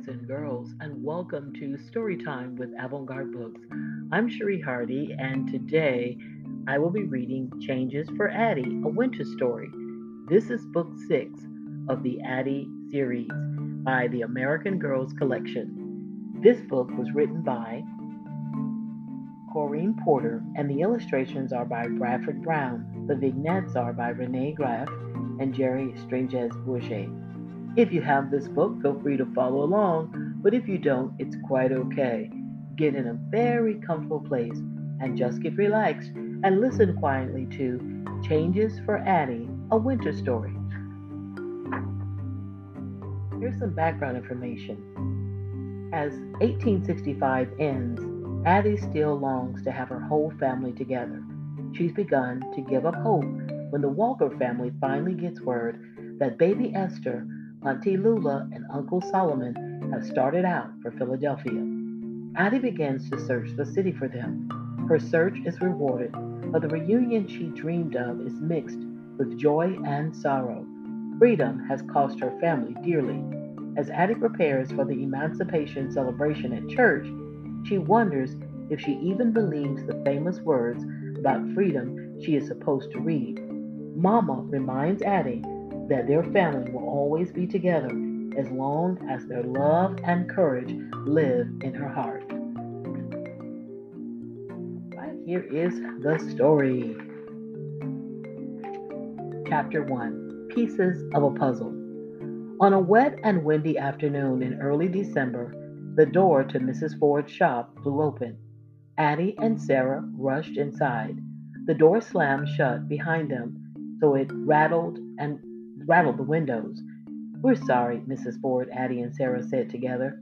boys and girls, and welcome to Storytime with Avant-Garde Books. I'm Cherie Hardy, and today I will be reading Changes for Addy, a winter story. This is book six of the Addy series by the American Girls Collection. This book was written by Connie Porter, and the illustrations are by Bradford Brown. The vignettes are by Renee Graef and Geri Strigenz Bourget. If you have this book, feel free to follow along, but if you don't, it's quite okay. Get in a very comfortable place and just get relaxed and listen quietly to Changes for Addy, a winter story. Here's some background information. As 1865 ends, Addy still longs to have her whole family together. She's begun to give up hope when the Walker family finally gets word that baby Esther Auntie Lula and Uncle Solomon have started out for Philadelphia. Addy begins to search the city for them. Her search is rewarded, but the reunion she dreamed of is mixed with joy and sorrow. Freedom has cost her family dearly. As Addy prepares for the emancipation celebration at church, she wonders if she even believes the famous words about freedom she is supposed to read. Mama reminds Addy that their family will always be together as long as their love and courage live in her heart. Right here is the story. Chapter 1 Pieces of a Puzzle. On a wet and windy afternoon in early December, the door to Mrs. Ford's shop flew open. Addy and Sarah rushed inside. The door slammed shut behind them, so it rattled and rattled the windows. We're sorry, Mrs. Ford, Addy and Sarah said together.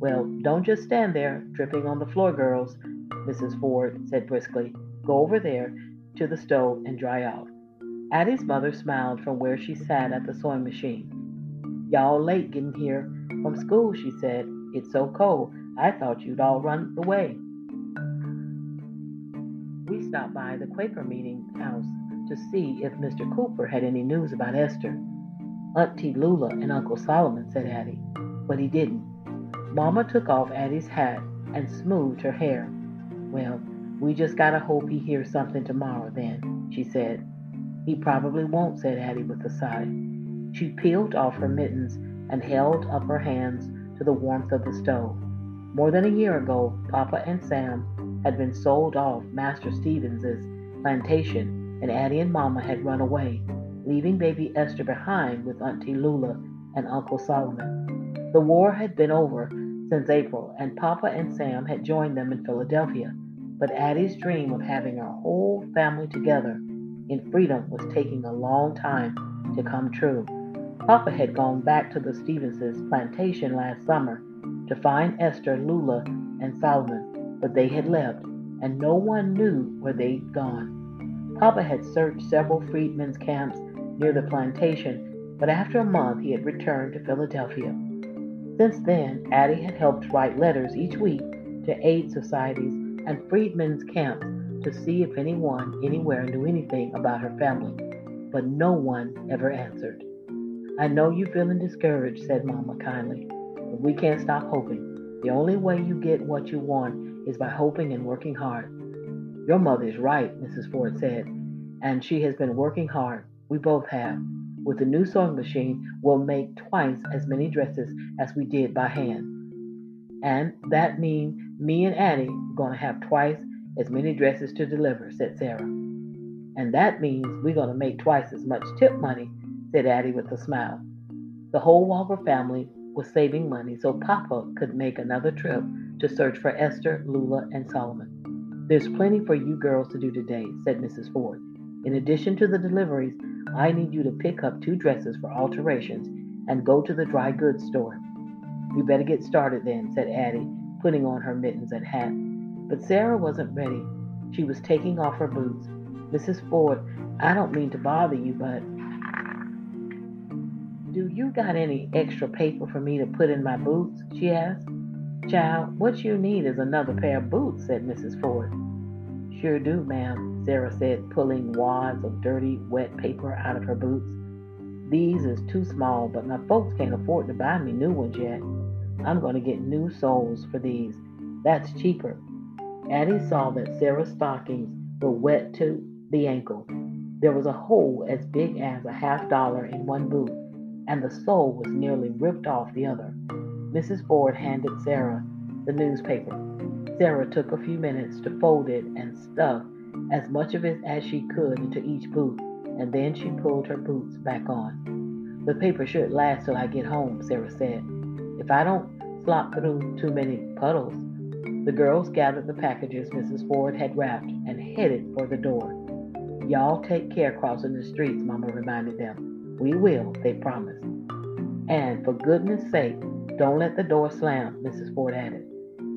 Well, don't just stand there, dripping on the floor, girls, Mrs. Ford said briskly. Go over there to the stove and dry off. Addy's mother smiled from where she sat at the sewing machine. Y'all late getting here from school, she said. It's so cold. I thought you'd all run away. We stopped by the Quaker meeting house to see if Mr. Cooper had any news about Esther. Auntie Lula and Uncle Solomon, said Addy, but he didn't. Mama took off Addy's hat and smoothed her hair. Well, we just gotta hope he hears something tomorrow then, she said. He probably won't, said Addy with a sigh. She peeled off her mittens and held up her hands to the warmth of the stove. More than a year ago, Papa and Sam had been sold off Master Stevens's plantation and Addy and Mama had run away, leaving baby Esther behind with Auntie Lula and Uncle Solomon. The war had been over since April, and Papa and Sam had joined them in Philadelphia, but Addy's dream of having her whole family together in freedom was taking a long time to come true. Papa had gone back to the Stevenses' plantation last summer to find Esther, Lula, and Solomon, but they had left, and no one knew where they'd gone. Papa had searched several freedmen's camps near the plantation, but after a month he had returned to Philadelphia. Since then, Addy had helped write letters each week to aid societies and freedmen's camps to see if anyone anywhere knew anything about her family, but no one ever answered. I know you're feeling discouraged, said Mama kindly, but we can't stop hoping. The only way you get what you want is by hoping and working hard. Your mother is right, Mrs. Ford said, and she has been working hard. We both have. With the new sewing machine, we'll make twice as many dresses as we did by hand. And that means me and Addy are going to have twice as many dresses to deliver, said Sarah. And that means we're going to make twice as much tip money, said Addy with a smile. The whole Walker family was saving money so Papa could make another trip to search for Esther, Lula, and Solomon. There's plenty for you girls to do today, said Mrs. Ford. In addition to the deliveries, I need you to pick up two dresses for alterations and go to the dry goods store. We better get started then, said Addy, putting on her mittens and hat. But Sarah wasn't ready. She was taking off her boots. Mrs. Ford, I don't mean to bother you, but do you got any extra paper for me to put in my boots? she asked. Child, what you need is another pair of boots, said Mrs. Ford. Sure do, ma'am, Sarah said, pulling wads of dirty, wet paper out of her boots. These is too small, but my folks can't afford to buy me new ones yet. I'm going to get new soles for these. That's cheaper. Addy saw that Sarah's stockings were wet to the ankle. There was a hole as big as a half dollar in one boot, and the sole was nearly ripped off the other. Mrs. Ford handed Sarah the newspaper. Sarah took a few minutes to fold it and stuff as much of it as she could into each boot, and then she pulled her boots back on. The paper should last till I get home, Sarah said. If I don't slop through too many puddles. The girls gathered the packages Mrs. Ford had wrapped and headed for the door. Y'all take care crossing the streets, Mama reminded them. We will, they promised. And for goodness sake, don't let the door slam, Mrs. Ford added.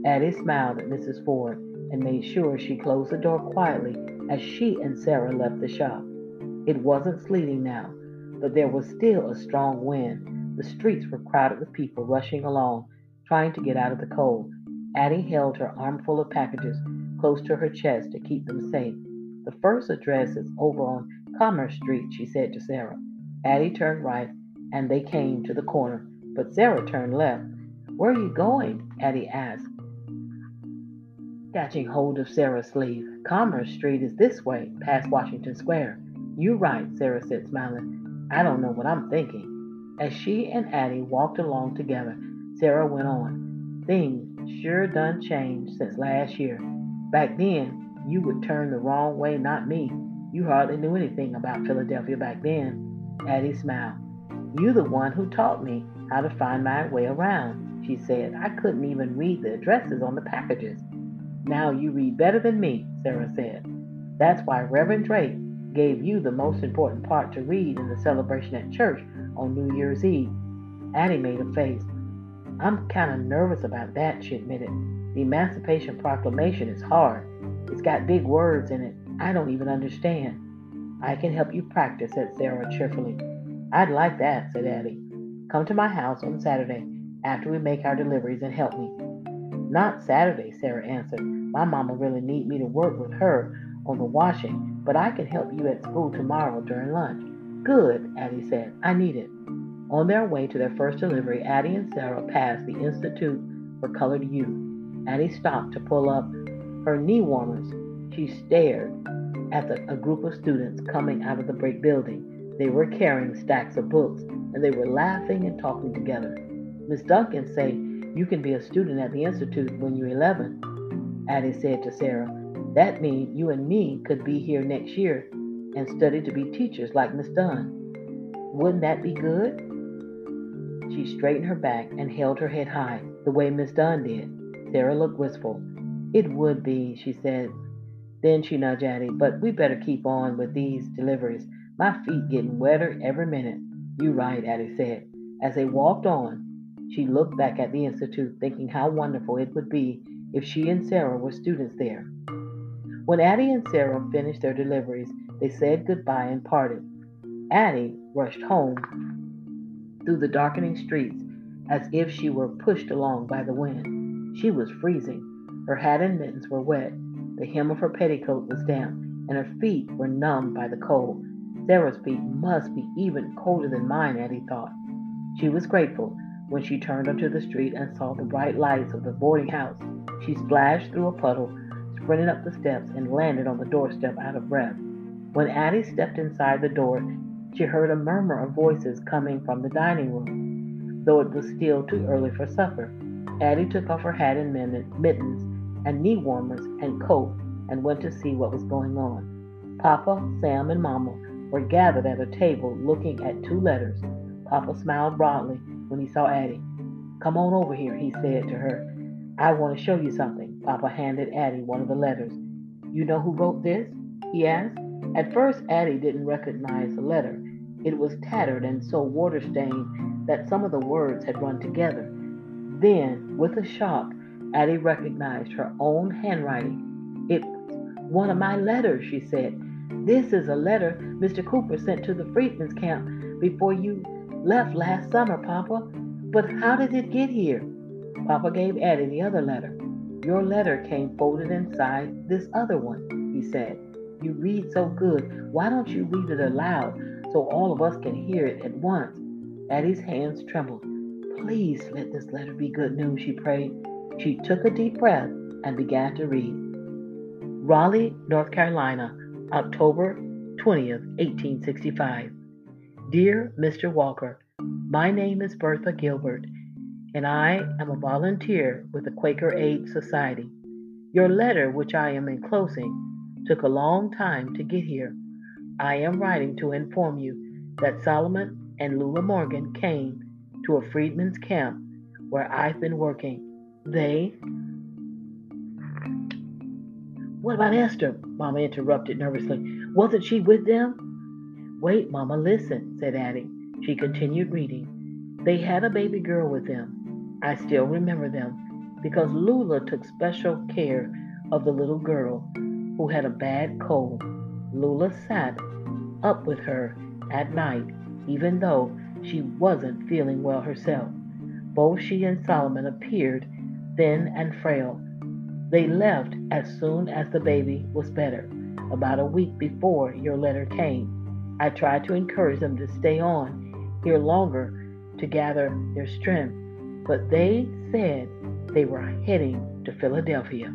Addy smiled at Mrs. Ford and made sure she closed the door quietly as she and Sarah left the shop. It wasn't sleeting now, but there was still a strong wind. The streets were crowded with people rushing along, trying to get out of the cold. Addy held her armful of packages close to her chest to keep them safe. The first address is over on Commerce Street, she said to Sarah. Addy turned right, and they came to the corner, but Sarah turned left. Where are you going? Addy asked catching hold of Sarah's sleeve. Commerce Street is this way, past Washington Square. You're right, Sarah said, smiling. I don't know what I'm thinking. As she and Addy walked along together, Sarah went on. Things sure done changed since last year. Back then, you would turn the wrong way, not me. You hardly knew anything about Philadelphia back then. Addy smiled. You the one who taught me how to find my way around, she said. I couldn't even read the addresses on the packages. Now you read better than me, Sarah said. That's why Reverend Drake gave you the most important part to read in the celebration at church on New Year's Eve. Addy made a face. I'm kind of nervous about that, she admitted. The Emancipation Proclamation is hard. It's got big words in it I don't even understand. I can help you practice, said Sarah cheerfully. I'd like that, said Addy. Come to my house on Saturday after we make our deliveries and help me. Not Saturday, Sarah answered. My mama really need me to work with her on the washing, but I can help you at school tomorrow during lunch. Good, Addy said. I need it. On their way to their first delivery, Addy and Sarah passed the Institute for Colored Youth. Addy stopped to pull up her knee warmers. She stared at the, a group of students coming out of the brick building. They were carrying stacks of books, and they were laughing and talking together. Miss Duncan said you can be a student at the Institute when you're 11, Addy said to Sarah. That means you and me could be here next year and study to be teachers like Miss Dunn. Wouldn't that be good? She straightened her back and held her head high, the way Miss Dunn did. Sarah looked wistful. It would be, she said. Then she nudged Addy, but we better keep on with these deliveries. My feet getting wetter every minute. You right, Addy said. As they walked on, she looked back at the Institute, thinking how wonderful it would be if she and Sarah were students there. When Addy and Sarah finished their deliveries, they said goodbye and parted. Addy rushed home through the darkening streets as if she were pushed along by the wind. She was freezing. Her hat and mittens were wet. The hem of her petticoat was damp, and her feet were numbed by the cold. Sarah's feet must be even colder than mine, Addy thought. She was grateful when she turned onto the street and saw the bright lights of the boarding house, she splashed through a puddle, sprinted up the steps, and landed on the doorstep out of breath. When Addy stepped inside the door, she heard a murmur of voices coming from the dining room. Though it was still too early for supper, Addy took off her hat and mittens and knee warmers and coat and went to see what was going on. Papa, Sam, and Mama were gathered at a table looking at two letters. Papa smiled broadly when he saw Addy. Come on over here, he said to her. I want to show you something. Papa handed Addy one of the letters. You know who wrote this? he asked. At first, Addy didn't recognize the letter. It was tattered and so water stained that some of the words had run together. Then, with a shock, Addy recognized her own handwriting. It's one of my letters, she said. This is a letter Mr. Cooper sent to the Freedmen's camp before you Left last summer, Papa. But how did it get here? Papa gave Addy the other letter. Your letter came folded inside this other one, he said. You read so good. Why don't you read it aloud so all of us can hear it at once. Addy's hands trembled. Please let this letter be good news, she prayed. She took a deep breath and began to read. Raleigh, North Carolina, October 20th, 1865. Dear Mr. Walker, my name is Bertha Gilbert, and I am a volunteer with the Quaker Aid Society. Your letter, which I am enclosing, took a long time to get here. I am writing to inform you that Solomon and Lula Morgan came to a freedmen's camp where I've been working. They. What about Esther? Mama interrupted nervously. Wasn't she with them? Wait, Mama, listen, said Addy. She continued reading. They had a baby girl with them. I still remember them because Lula took special care of the little girl who had a bad cold. Lula sat up with her at night, even though she wasn't feeling well herself. Both she and Solomon appeared thin and frail. They left as soon as the baby was better, about a week before your letter came. I tried to encourage them to stay on here longer to gather their strength, but they said they were heading to Philadelphia.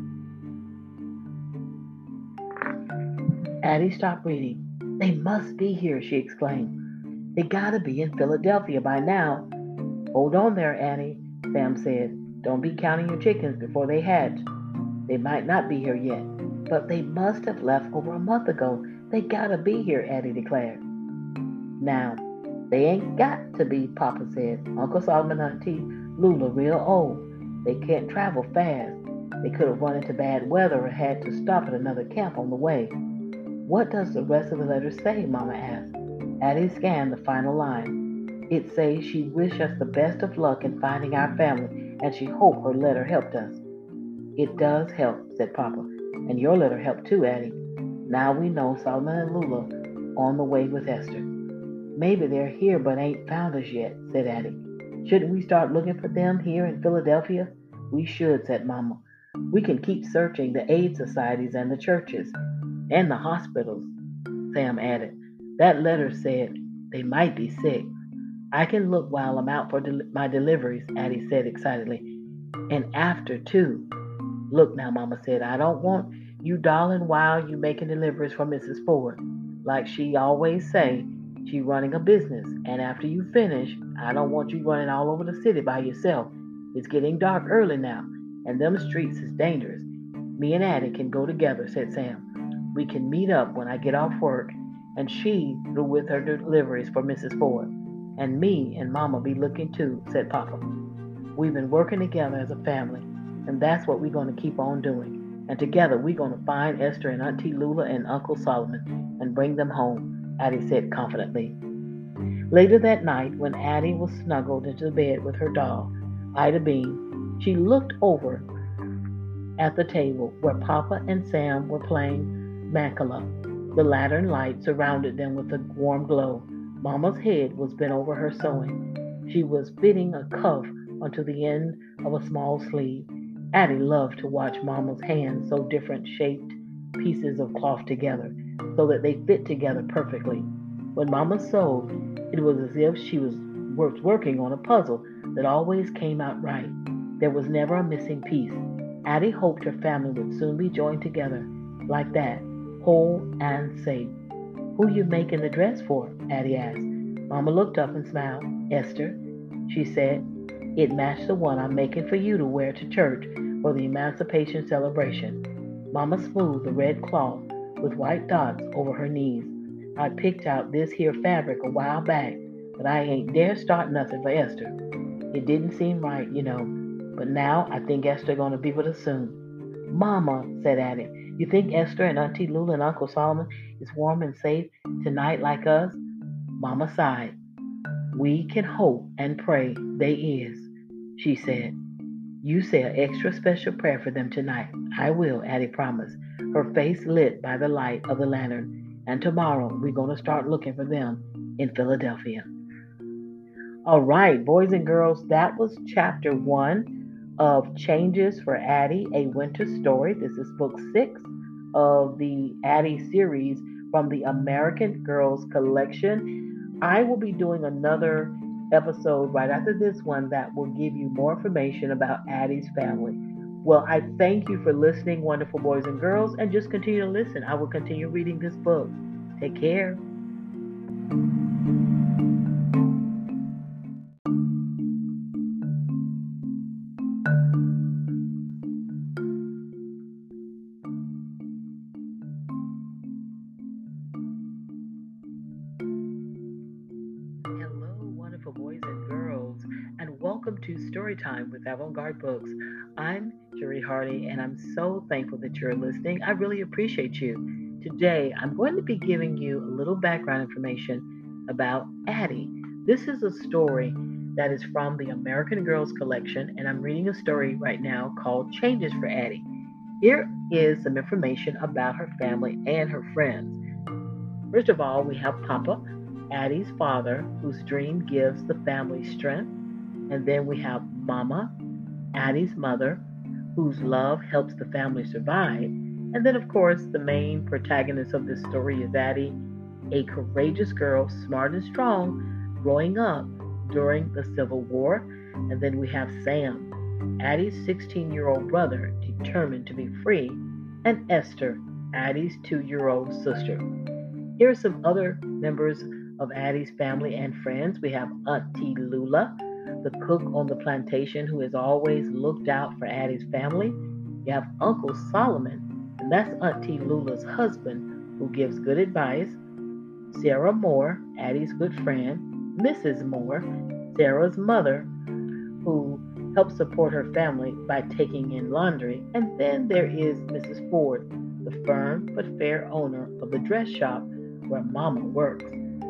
Addy stopped reading. They must be here, she exclaimed. They gotta be in Philadelphia by now. Hold on there, Addy, Sam said. Don't be counting your chickens before they hatch. They might not be here yet, but they must have left over a month ago. They gotta be here, Addy declared. Now, they ain't got to be, Papa said. Uncle Solomon and Auntie Lula real old. They can't travel fast. They could have run into bad weather or had to stop at another camp on the way. What does the rest of the letter say? Mama asked. Addy scanned the final line. It says she wished us the best of luck in finding our family and she hoped her letter helped us. It does help, said Papa. And your letter helped too, Addy. Now we know Solomon and Lula on the way with Esther. Maybe they're here but ain't found us yet, said Addy. Shouldn't we start looking for them here in Philadelphia? We should, said Mama. We can keep searching the aid societies and the churches and the hospitals, Sam added. That letter said they might be sick. I can look while I'm out for del- my deliveries, Addy said excitedly. And after, too. Look now, Mama said, I don't want you darling while you making deliveries for Mrs. Ford. Like she always say, she running a business. And after you finish, I don't want you running all over the city by yourself. It's getting dark early now, and them streets is dangerous. Me and Addy can go together, said Sam. We can meet up when I get off work and she through with her deliveries for Mrs. Ford. And me and Mama be looking too, said Papa. We've been working together as a family, and that's what we're going to keep on doing. And together we're going to find Esther and Auntie Lula and Uncle Solomon and bring them home, Addy said confidently. Later that night, when Addy was snuggled into bed with her doll, Ida Bean, she looked over at the table where Papa and Sam were playing Mancala the lantern light surrounded them with a warm glow. Mama's head was bent over her sewing. She was fitting a cuff onto the end of a small sleeve. Addy loved to watch Mama's hands sew different shaped pieces of cloth together so that they fit together perfectly. When Mama sewed, it was as if she was working on a puzzle that always came out right. There was never a missing piece. Addy hoped her family would soon be joined together like that whole and safe. Who you making the dress for? Addy asked. Mama looked up and smiled. Esther, she said. It matched the one I'm making for you to wear to church for the Emancipation celebration. Mama smoothed the red cloth with white dots over her knees. I picked out this here fabric a while back, but I ain't dare start nothing for Esther. It didn't seem right, you know, but now I think Esther gonna be with us soon. Mama, said Addy, you think Esther and Auntie Lula and Uncle Solomon is warm and safe tonight like us? Mama sighed. We can hope and pray they is, she said. You say an extra special prayer for them tonight. I will, Addy promised, her face lit by the light of the lantern. And tomorrow we're going to start looking for them in Philadelphia. All right, boys and girls, that was chapter one of Changes for Addy, a Winter Story. This is book six of the Addy series from the American Girls Collection. I will be doing another episode right after this one that will give you more information about Addy's family. Well, I thank you for listening, wonderful boys and girls, and just continue to listen. I will continue reading this book. Take care. Storytime with Avant-Garde Books. I'm Jerry Hardy, and I'm so thankful that you're listening. I really appreciate you. Today, I'm going to be giving you a little background information about Addy. This is a story that is from the American Girls collection, and I'm reading a story right now called Changes for Addy. Here is some information about her family and her friends. First of all, we have Papa, Addy's father, whose dream gives the family strength. And then we have Mama, Addy's mother, whose love helps the family survive. And then, of course, the main protagonist of this story is Addy, a courageous girl, smart and strong, growing up during the Civil War. And then we have Sam, Addy's 16 year old brother, determined to be free, and Esther, Addy's two year old sister. Here are some other members of Addy's family and friends. We have Auntie Lula, the cook on the plantation who has always looked out for Addy's family. You have Uncle Solomon, and that's Auntie Lula's husband, who gives good advice. Sarah Moore, Addy's good friend. Mrs. Moore, Sarah's mother, who helps support her family by taking in laundry. And then there is Mrs. Ford, the firm but fair owner of the dress shop where Mama works.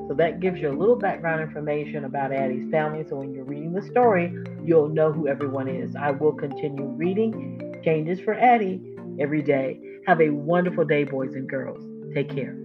So that gives you a little background information about Addy's family. So when you're reading the story, you'll know who everyone is. I will continue reading Changes for Addy every day. Have a wonderful day, boys and girls. Take care.